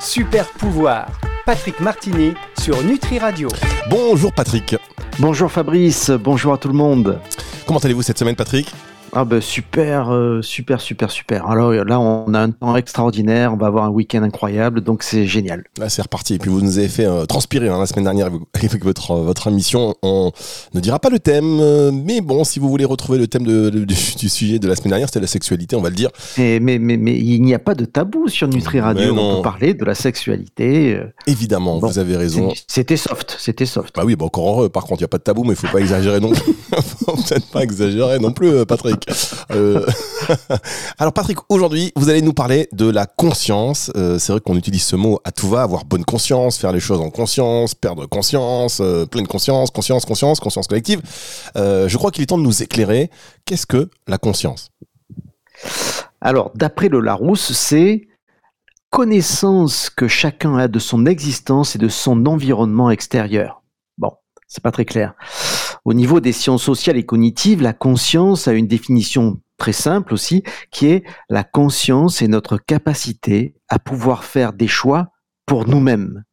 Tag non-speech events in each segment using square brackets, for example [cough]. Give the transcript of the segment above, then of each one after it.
Super pouvoir. Patrick Martini sur Nutri Radio. Bonjour Patrick. Bonjour Fabrice, bonjour à tout le monde. Comment allez-vous cette semaine Patrick? Ah ben super, euh, super, super, super. Alors là, on a un temps extraordinaire, on va avoir un week-end incroyable, donc c'est génial. Là, c'est reparti. Et puis vous nous avez fait euh, transpirer hein, la semaine dernière avec [laughs] votre, euh, votre émission. On ne dira pas le thème, mais bon, si vous voulez retrouver le thème de, [laughs] du, sujet de la semaine dernière, c'était la sexualité, on va le dire. mais, mais, mais, il n'y a pas de tabou sur Nutri Radio, on peut parler de la sexualité. Évidemment, vous avez raison. C'était soft, c'était soft. Bah oui, bon, encore heureux. Par contre, il n'y a pas de tabou, mais il faut pas [laughs] exagérer non plus. peut-être pas exagérer non plus, Patrick. Euh, [laughs] alors Patrick, aujourd'hui, vous allez nous parler de la conscience. Euh, c'est vrai qu'on utilise ce mot à tout va, avoir bonne conscience, faire les choses en conscience, perdre conscience, euh, pleine conscience, conscience, conscience, conscience collective. je crois qu'il est temps de nous éclairer. Qu'est-ce que la conscience? Alors, d'après le Larousse, c'est connaissance que chacun a de son existence et de son environnement extérieur. Bon, c'est pas très clair. Au niveau des sciences sociales et cognitives, la conscience a une définition très simple aussi, qui est la conscience et notre capacité à pouvoir faire des choix pour nous-mêmes.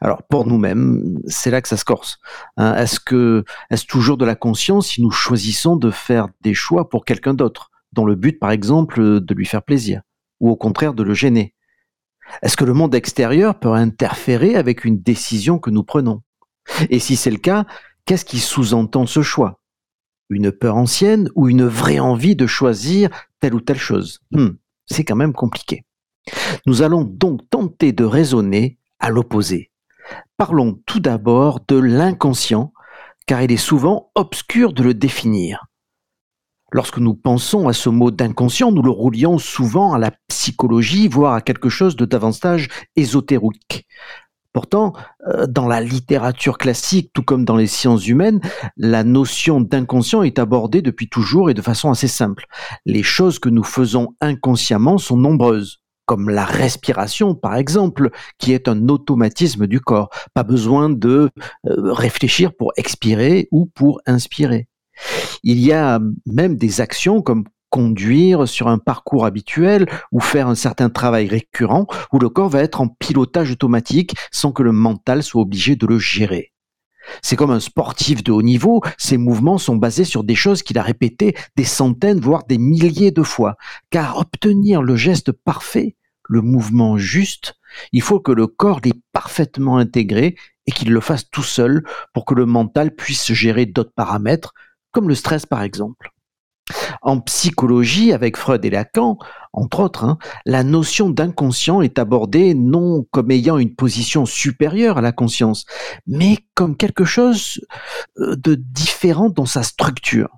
Alors pour nous-mêmes, c'est là que ça se corse. Hein. est-ce que est-ce toujours de la conscience si nous choisissons de faire des choix pour quelqu'un d'autre, dans le but par exemple de lui faire plaisir, ou au contraire de le gêner? Est-ce que le monde extérieur peut interférer avec une décision que nous prenons? Et si c'est le cas, Qu'est-ce qui sous-entend ce choix? Une peur ancienne ou une vraie envie de choisir telle ou telle chose? Hmm, C'est quand même compliqué. Nous allons donc tenter de raisonner à l'opposé. Parlons tout d'abord de l'inconscient, car il est souvent obscur de le définir. Lorsque nous pensons à ce mot d'inconscient, nous le roulions souvent à la psychologie, voire à quelque chose de davantage ésotérique. Pourtant, euh, dans la littérature classique, tout comme dans les sciences humaines, la notion d'inconscient est abordée depuis toujours et de façon assez simple. Les choses que nous faisons inconsciemment sont nombreuses, comme la respiration par exemple, qui est un automatisme du corps. Pas besoin de euh, réfléchir pour expirer ou pour inspirer. Il y a même des actions comme conduire sur un parcours habituel ou faire un certain travail récurrent où le corps va être en pilotage automatique sans que le mental soit obligé de le gérer. C'est comme un sportif de haut niveau, ses mouvements sont basés sur des choses qu'il a répétées des centaines, voire des milliers de fois. Car obtenir le geste parfait, le mouvement juste, il faut que le corps l'ait parfaitement intégré et qu'il le fasse tout seul pour que le mental puisse gérer d'autres paramètres, comme le stress par exemple. En psychologie, avec Freud et Lacan, entre autres, hein, la notion d'inconscient est abordée non comme ayant une position supérieure à la conscience, mais comme quelque chose euh, de différent dans sa structure.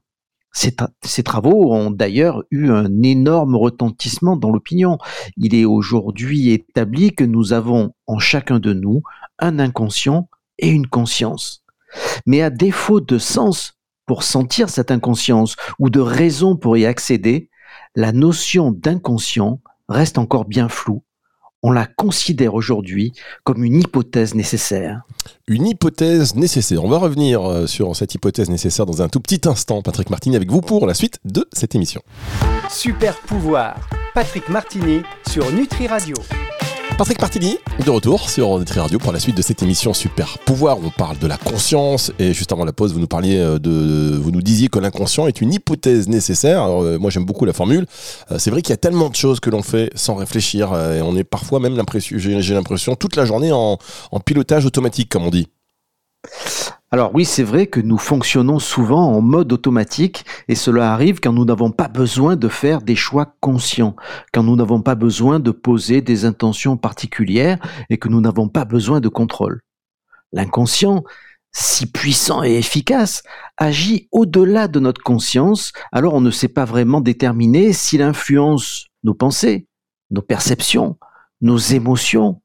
Ces, ces travaux ont d'ailleurs eu un énorme retentissement dans l'opinion. Il est aujourd'hui établi que nous avons en chacun de nous un inconscient et une conscience. Mais à défaut de sens pour sentir cette inconscience ou de raison pour y accéder, la notion d'inconscient reste encore bien floue. On la considère aujourd'hui comme une hypothèse nécessaire. Une hypothèse nécessaire. On va revenir euh, sur cette hypothèse nécessaire dans un tout petit instant. Patrick Martini avec vous pour la suite de cette émission. Super pouvoir. Patrick Martini sur Nutri Radio. Patrick Martini, de retour sur Nutri Radio pour la suite de cette émission Super Pouvoir. On parle de la conscience et juste avant la pause, vous nous parliez euh, de, vous nous disiez que l'inconscient est une hypothèse nécessaire. Euh, moi, j'aime beaucoup la formule. Euh, c'est vrai qu'il y a tellement de choses que l'on fait sans réfléchir et on est parfois même l'impression, j'ai l'impression, toute la journée en pilotage automatique, comme on dit. Alors oui, c'est vrai que nous fonctionnons souvent en mode automatique et cela arrive quand nous n'avons pas besoin de faire des choix conscients, quand nous n'avons pas besoin de poser des intentions particulières et que nous n'avons pas besoin de contrôle. L'inconscient, si puissant et efficace, agit au-delà de notre conscience, alors on ne sait pas vraiment déterminer s'il influence nos pensées, nos perceptions, nos émotions,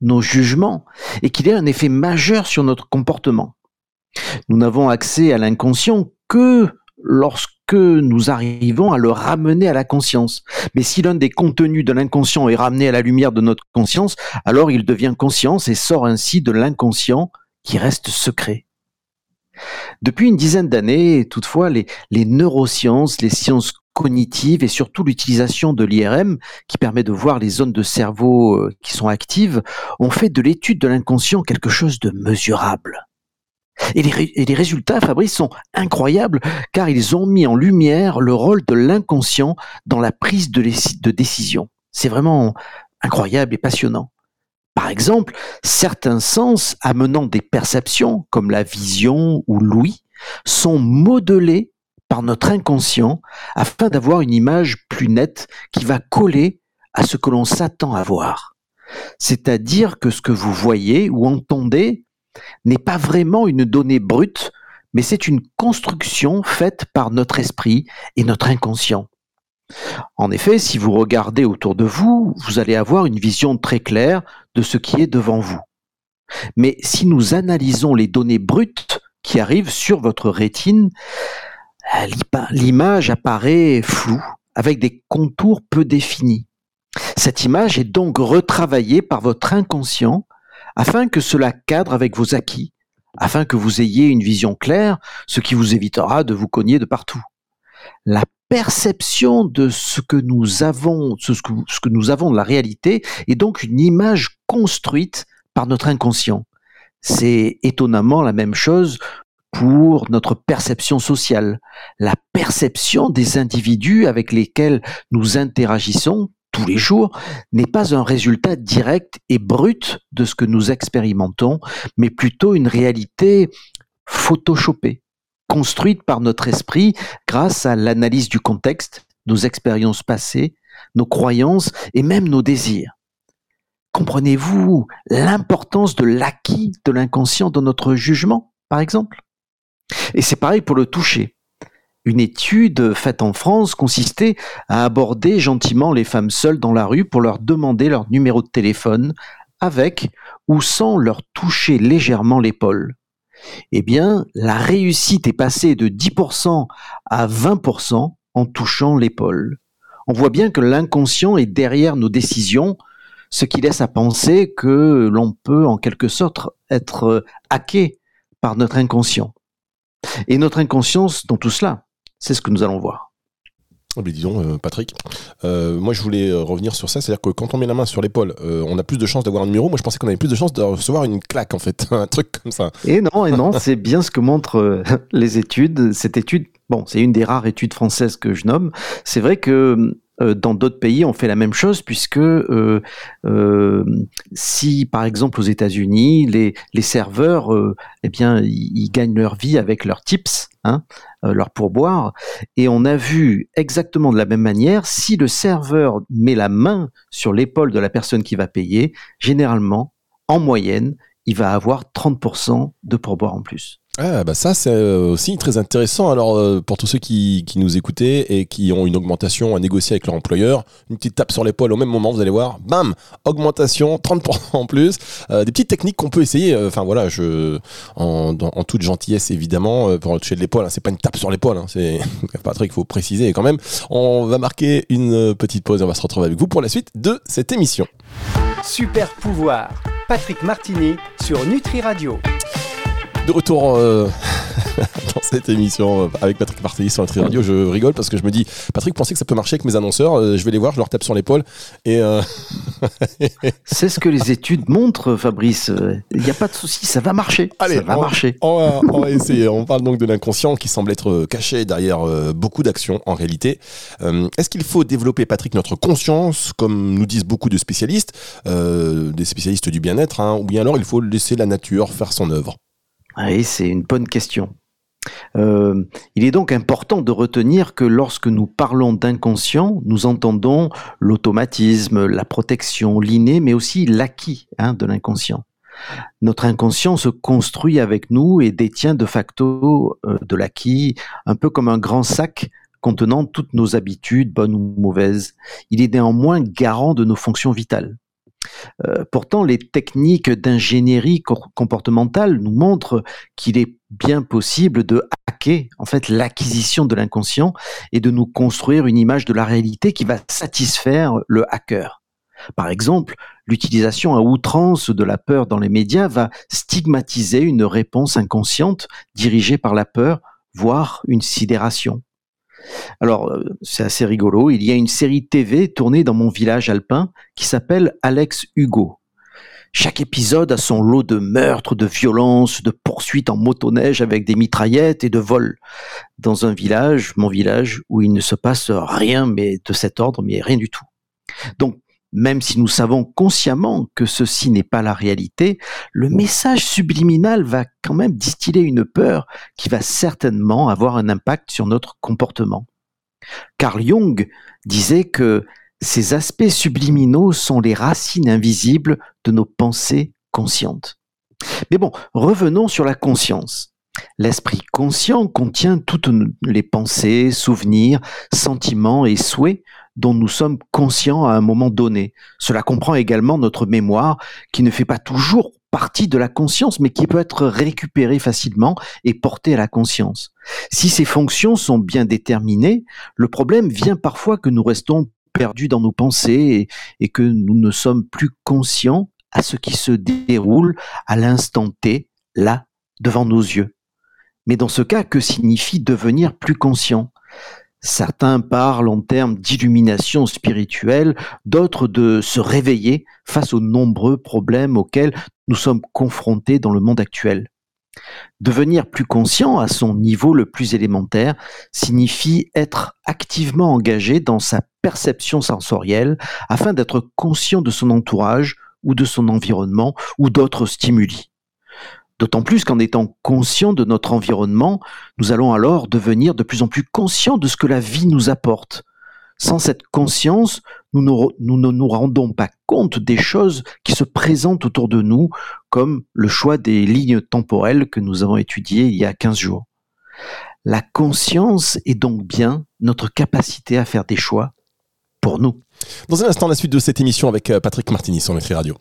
nos jugements, et qu'il ait un effet majeur sur notre comportement. Nous n'avons accès à l'inconscient que lorsque nous arrivons à le ramener à la conscience. Mais si l'un des contenus de l'inconscient est ramené à la lumière de notre conscience, alors il devient conscience et sort ainsi de l'inconscient qui reste secret. Depuis une dizaine d'années, toutefois, les, neurosciences, les sciences cognitive et surtout l'utilisation de l'IRM qui permet de voir les zones de cerveau euh, qui sont actives ont fait de l'étude de l'inconscient quelque chose de mesurable. Et les, résultats, Fabrice, sont incroyables car ils ont mis en lumière le rôle de l'inconscient dans la prise de, décision. C'est vraiment incroyable et passionnant. Par exemple, certains sens amenant des perceptions, comme la vision ou l'ouïe, sont modelés par notre inconscient afin d'avoir une image plus nette qui va coller à ce que l'on s'attend à voir. C'est-à-dire que ce que vous voyez ou entendez n'est pas vraiment une donnée brute, mais c'est une construction faite par notre esprit et notre inconscient. En effet, si vous regardez autour de vous, vous allez avoir une vision très claire de ce qui est devant vous. Mais si nous analysons les données brutes qui arrivent sur votre rétine, l'image apparaît floue, avec des contours peu définis. Cette image est donc retravaillée par votre inconscient afin que cela cadre avec vos acquis, afin que vous ayez une vision claire, ce qui vous évitera de vous cogner de partout. La perception de ce que nous avons, de la réalité est donc une image construite par notre inconscient. C'est étonnamment la même chose pour notre perception sociale, la perception des individus avec lesquels nous interagissons tous les jours n'est pas un résultat direct et brut de ce que nous expérimentons, mais plutôt une réalité photoshopée, construite par notre esprit grâce à l'analyse du contexte, nos expériences passées, nos croyances et même nos désirs. Comprenez-vous l'importance de l'acquis de l'inconscient dans notre jugement, par exemple? Et c'est pareil pour le toucher. Une étude faite en France consistait à aborder gentiment les femmes seules dans la rue pour leur demander leur numéro de téléphone avec ou sans leur toucher légèrement l'épaule. Eh bien, la réussite est passée de 10% à 20% en touchant l'épaule. On voit bien que l'inconscient est derrière nos décisions, ce qui laisse à penser que l'on peut en quelque sorte être hacké par notre inconscient. Et notre inconscience dans tout cela, c'est ce que nous allons voir. Oh, mais disons, euh, Patrick, euh, moi je voulais euh, revenir sur ça, c'est-à-dire que quand on met la main sur l'épaule, on a plus de chances d'avoir un numéro. Moi je pensais qu'on avait plus de chances de recevoir une claque en fait, [laughs] un truc comme ça. Et non, et non, c'est bien ce que montrent [laughs] les études. Cette étude, bon, c'est une des rares études françaises que je nomme. C'est vrai que euh, dans d'autres pays, on fait la même chose puisque si, par exemple, aux États-Unis, les, les serveurs, eh bien, ils, gagnent leur vie avec leurs tips, hein, leur pourboire, et on a vu exactement de la même manière, si le serveur met la main sur l'épaule de la personne qui va payer, généralement, en moyenne, il va avoir 30% de pourboire en plus. Ah bah ça c'est euh, aussi très intéressant. Alors euh, pour tous ceux qui, nous écoutaient et qui ont une augmentation à négocier avec leur employeur, une petite tape sur l'épaule au même moment, vous allez voir, bam, augmentation, 30% en plus. Euh, des petites techniques qu'on peut essayer. Enfin voilà, je en, toute gentillesse évidemment pour toucher de l'épaule. Hein, c'est pas une tape sur l'épaule. Hein, c'est [laughs] Patrick, faut préciser quand même. On va marquer une petite pause et on va se retrouver avec vous pour la suite de cette émission. Super pouvoir, Patrick Martini sur Nutri Radio de retour euh, [laughs] dans cette émission euh, avec Patrick Martelly sur Nutri Radio. Je rigole parce que je me dis, Patrick pensait que ça peut marcher avec mes annonceurs. Euh, je vais les voir, je leur tape sur l'épaule. Et [laughs] c'est ce que les études montrent, Fabrice. Il n'y a pas de souci, ça va marcher. Allez, ça va marcher. On va, essayer. On parle donc de l'inconscient qui semble être caché derrière beaucoup d'actions en réalité. Est-ce qu'il faut développer, Patrick, notre conscience, comme nous disent beaucoup de spécialistes, des spécialistes du bien-être, hein, ou bien alors il faut laisser la nature faire son œuvre? Oui, c'est une bonne question. Euh, il est donc important de retenir que lorsque nous parlons d'inconscient, nous entendons l'automatisme, la protection, l'inné, mais aussi l'acquis hein, de l'inconscient. Notre inconscient se construit avec nous et détient de facto euh, de l'acquis, un peu comme un grand sac contenant toutes nos habitudes, bonnes ou mauvaises. Il est néanmoins garant de nos fonctions vitales. Euh, pourtant, les techniques d'ingénierie comportementale nous montrent qu'il est bien possible de hacker en fait l'acquisition de l'inconscient et de nous construire une image de la réalité qui va satisfaire le hacker. Par exemple, l'utilisation à outrance de la peur dans les médias va stigmatiser une réponse inconsciente dirigée par la peur, voire une sidération. Alors, euh, c'est assez rigolo. Il y a une série TV tournée dans mon village alpin qui s'appelle Alex Hugo. Chaque épisode a son lot de meurtres, de violences, de poursuites en motoneige avec des mitraillettes et de vols. Dans un village, mon village, où il ne se passe rien mais de cet ordre, mais rien du tout. Donc, même si nous savons consciemment que ceci n'est pas la réalité, le message subliminal va quand même distiller une peur qui va certainement avoir un impact sur notre comportement. Carl Jung disait que ces aspects subliminaux sont les racines invisibles de nos pensées conscientes. Mais bon, revenons sur la conscience. L'esprit conscient contient toutes les pensées, souvenirs, sentiments et souhaits dont nous sommes conscients à un moment donné. Cela comprend également notre mémoire qui ne fait pas toujours partie de la conscience, mais qui peut être récupérée facilement et portée à la conscience. Si ces fonctions sont bien déterminées, le problème vient parfois que nous restons perdus dans nos pensées et, que nous ne sommes plus conscients à ce qui se déroule à l'instant T, là, devant nos yeux. Mais dans ce cas, que signifie devenir plus conscient? Certains parlent en termes d'illumination spirituelle, d'autres de se réveiller face aux nombreux problèmes auxquels nous sommes confrontés dans le monde actuel. Devenir plus conscient à son niveau le plus élémentaire signifie être activement engagé dans sa perception sensorielle afin d'être conscient de son entourage ou de son environnement ou d'autres stimuli. D'autant plus qu'en étant conscient de notre environnement, nous allons alors devenir de plus en plus conscients de ce que la vie nous apporte. Sans cette conscience, nous ne, nous rendons pas compte des choses qui se présentent autour de nous, comme le choix des lignes temporelles que nous avons étudiées il y a 15 jours. La conscience est donc bien notre capacité à faire des choix pour nous. Dans un instant, la suite de cette émission avec euh, Patrick Martini sur Nutri Radio.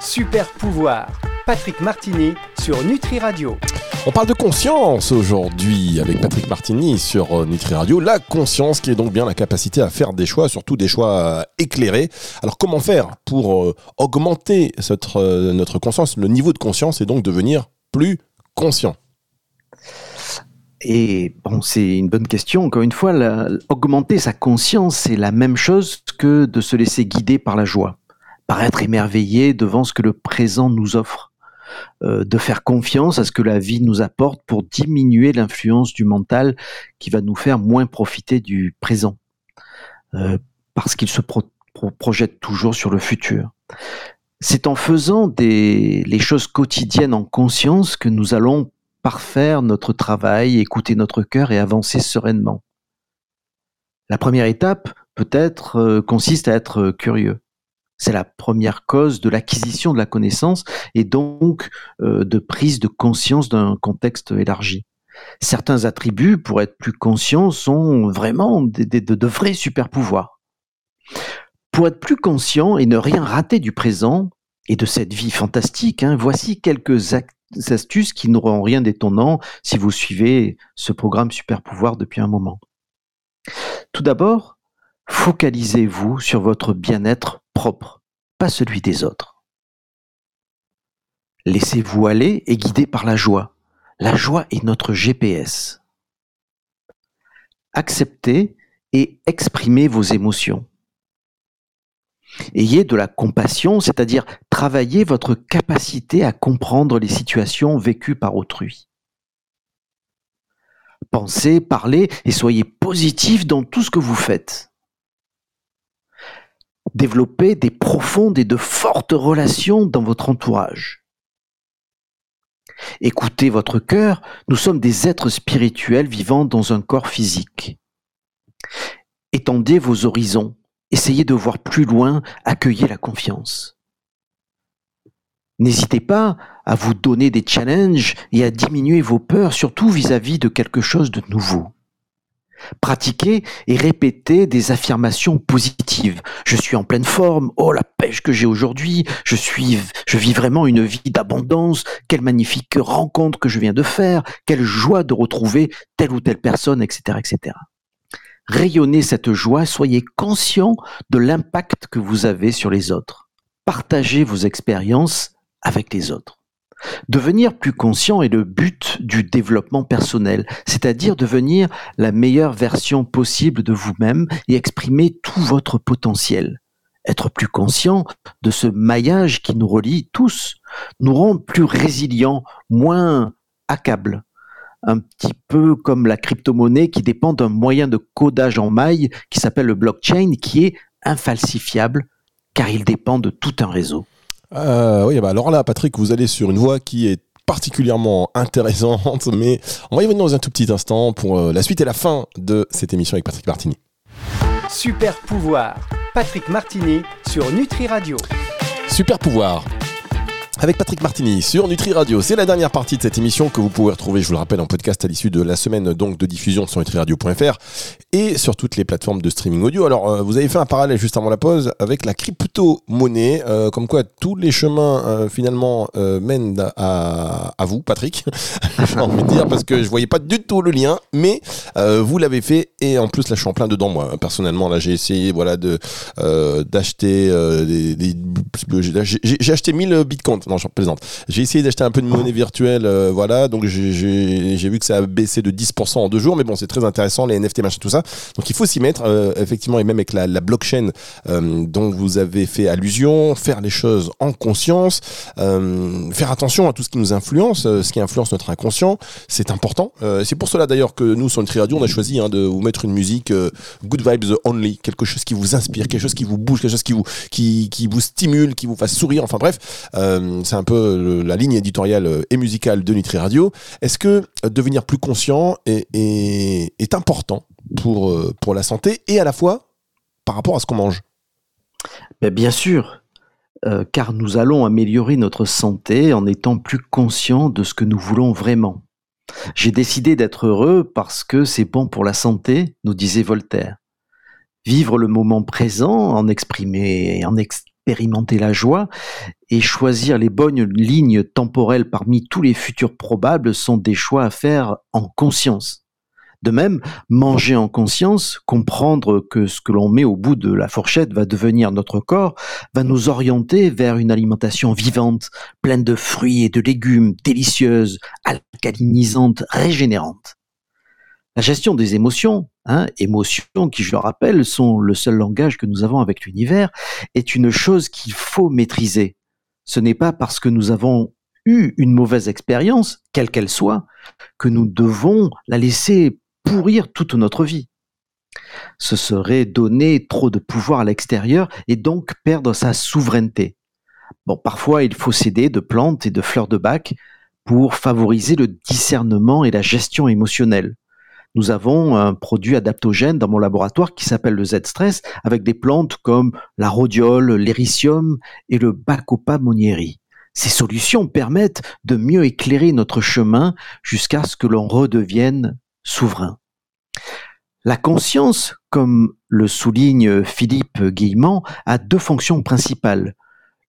Super pouvoir, Patrick Martini sur Nutri Radio. On parle de conscience aujourd'hui avec Patrick Martini sur euh, Nutri Radio. La conscience qui est donc bien la capacité à faire des choix, surtout des choix euh, éclairés. Alors comment faire pour augmenter notre conscience, le niveau de conscience et donc devenir plus conscient et bon, c'est une bonne question. Encore une fois, augmenter sa conscience, c'est la même chose que de se laisser guider par la joie, par être émerveillé devant ce que le présent nous offre, euh, de faire confiance à ce que la vie nous apporte pour diminuer l'influence du mental qui va nous faire moins profiter du présent, euh, parce qu'il se projette toujours sur le futur. C'est en faisant les choses quotidiennes en conscience que nous allons parfaire notre travail, écouter notre cœur et avancer sereinement. La première étape, peut-être, euh, consiste à être curieux. C'est la première cause de l'acquisition de la connaissance et donc euh, de prise de conscience d'un contexte élargi. Certains attributs, pour être plus conscients, sont vraiment de, vrais super pouvoirs. Pour être plus conscient et ne rien rater du présent et de cette vie fantastique, hein, voici quelques astuces qui n'auront rien d'étonnant si vous suivez ce programme Super Pouvoir depuis un moment. Tout d'abord, focalisez-vous sur votre bien-être propre, pas celui des autres. Laissez-vous aller et guider par la joie. La joie est notre GPS. Acceptez et exprimez vos émotions. Ayez de la compassion, c'est-à-dire travaillez votre capacité à comprendre les situations vécues par autrui. Pensez, parlez et soyez positif dans tout ce que vous faites. Développez des profondes et de fortes relations dans votre entourage. Écoutez votre cœur, nous sommes des êtres spirituels vivant dans un corps physique. Étendez vos horizons, Essayez de voir plus loin, accueillez la confiance. N'hésitez pas à vous donner des challenges et à diminuer vos peurs, surtout vis-à-vis de quelque chose de nouveau. Pratiquez et répétez des affirmations positives. Je suis en pleine forme. Oh, la pêche que j'ai aujourd'hui. Je suis, je vis vraiment une vie d'abondance. Quelle magnifique rencontre que je viens de faire. Quelle joie de retrouver telle ou telle personne, etc., etc rayonnez cette joie, soyez conscient de l'impact que vous avez sur les autres. Partagez vos expériences avec les autres. Devenir plus conscient est le but du développement personnel, c'est-à-dire devenir la meilleure version possible de vous-même et exprimer tout votre potentiel. Être plus conscient de ce maillage qui nous relie tous nous rend plus résilients, moins accables. Un petit peu comme la crypto-monnaie qui dépend d'un moyen de codage en maille qui s'appelle le blockchain, qui est infalsifiable car il dépend de tout un réseau. Euh, oui, bah alors là, Patrick, vous allez sur une voie qui est particulièrement [laughs] intéressante, mais on va y revenir dans un tout petit instant pour euh, la suite et la fin de cette émission avec Patrick Martini. Super pouvoir, Patrick Martini sur Nutri Radio. Super pouvoir avec Patrick Martini sur Nutri Radio. C'est la dernière partie de cette émission que vous pouvez retrouver, je vous le rappelle, en podcast à l'issue de la semaine donc de diffusion sur nutriradio.fr et sur toutes les plateformes de streaming audio. Alors, euh, vous avez fait un parallèle juste avant la pause avec la crypto-monnaie, euh, comme quoi tous les chemins euh, finalement mènent à, vous, Patrick. [laughs] J'ai envie de dire parce que je voyais pas du tout le lien, mais vous l'avez fait et en plus là je suis en plein dedans moi. Personnellement là j'ai essayé voilà de d'acheter des, des j'ai acheté 1000 bitcoins non, je plaisante. J'ai essayé d'acheter un peu de monnaie virtuelle, euh, voilà, donc j'ai vu que ça a baissé de 10% en deux jours, mais bon, c'est très intéressant, les NFT, machin, tout ça. Donc il faut s'y mettre, euh, effectivement, et même avec la, blockchain euh, dont vous avez fait allusion, faire les choses en conscience, faire attention à tout ce qui nous influence, ce qui influence notre inconscient, c'est important. c'est pour cela d'ailleurs que nous, sur Nutri Radio, on a choisi hein, de vous mettre une musique good vibes only, quelque chose qui vous inspire, quelque chose qui vous bouge, quelque chose qui vous, qui, qui vous stimule, qui vous fasse sourire, enfin bref c'est un peu la ligne éditoriale euh, et musicale de Nutri Radio. Est-ce que euh, devenir plus conscient est, important pour, euh, la santé et à la fois par rapport à ce qu'on mange? Bien sûr, car nous allons améliorer notre santé en étant plus conscients de ce que nous voulons vraiment. J'ai décidé d'être heureux parce que c'est bon pour la santé, nous disait Voltaire. Vivre le moment présent, en exprimer, en, expérimenter la joie et choisir les bonnes lignes temporelles parmi tous les futurs probables sont des choix à faire en conscience. De même, manger en conscience, comprendre que ce que l'on met au bout de la fourchette va devenir notre corps, va nous orienter vers une alimentation vivante, pleine de fruits et de légumes, délicieuse, alcalinisante, régénérante. La gestion des émotions, hein, émotions qui, je le rappelle, sont le seul langage que nous avons avec l'univers, est une chose qu'il faut maîtriser. Ce n'est pas parce que nous avons eu une mauvaise expérience, quelle qu'elle soit, que nous devons la laisser pourrir toute notre vie. Ce serait donner trop de pouvoir à l'extérieur et donc perdre sa souveraineté. Bon, parfois il faut céder de plantes et de fleurs de bac pour favoriser le discernement et la gestion émotionnelle nous avons un produit adaptogène dans mon laboratoire qui s'appelle le Z-Stress avec des plantes comme la rhodiole, l'éricium et le Bacopa monieri. Ces solutions permettent de mieux éclairer notre chemin jusqu'à ce que l'on redevienne souverain. La conscience, comme le souligne Philippe Guillemant, a deux fonctions principales.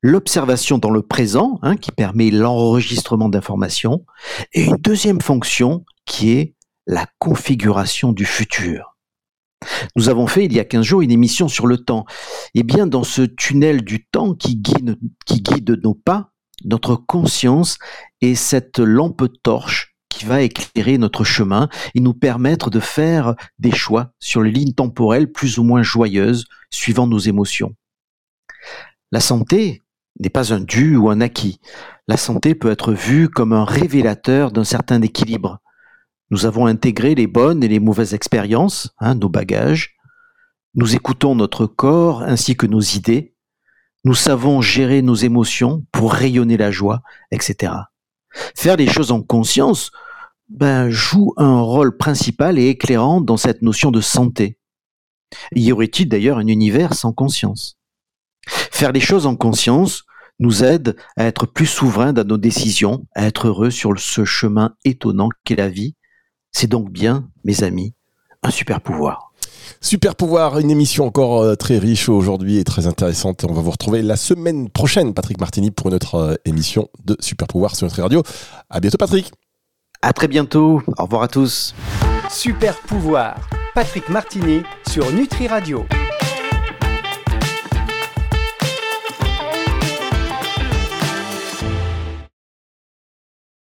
L'observation dans le présent, hein, qui permet l'enregistrement d'informations, et une deuxième fonction qui est la configuration du futur. Nous avons fait il y a 15 jours une émission sur le temps. Et bien dans ce tunnel du temps qui guide, qui guide nos pas, notre conscience est cette lampe torche qui va éclairer notre chemin et nous permettre de faire des choix sur les lignes temporelles plus ou moins joyeuses suivant nos émotions. La santé n'est pas un dû ou un acquis. La santé peut être vue comme un révélateur d'un certain équilibre. Nous avons intégré les bonnes et les mauvaises expériences, hein, nos bagages. Nous écoutons notre corps ainsi que nos idées. Nous savons gérer nos émotions pour rayonner la joie, etc. Faire les choses en conscience ben, joue un rôle principal et éclairant dans cette notion de santé. Y aurait-il d'ailleurs un univers sans conscience? Faire les choses en conscience nous aide à être plus souverains dans nos décisions, à être heureux sur ce chemin étonnant qu'est la vie c'est donc bien, mes amis, un super pouvoir. Super pouvoir, une émission encore euh, très riche aujourd'hui et très intéressante. On va vous retrouver la semaine prochaine, Patrick Martini, pour une autre euh, émission de Super pouvoir sur notre radio. À bientôt, Patrick. À très bientôt. Au revoir à tous. Super pouvoir, Patrick Martini sur Nutri Radio.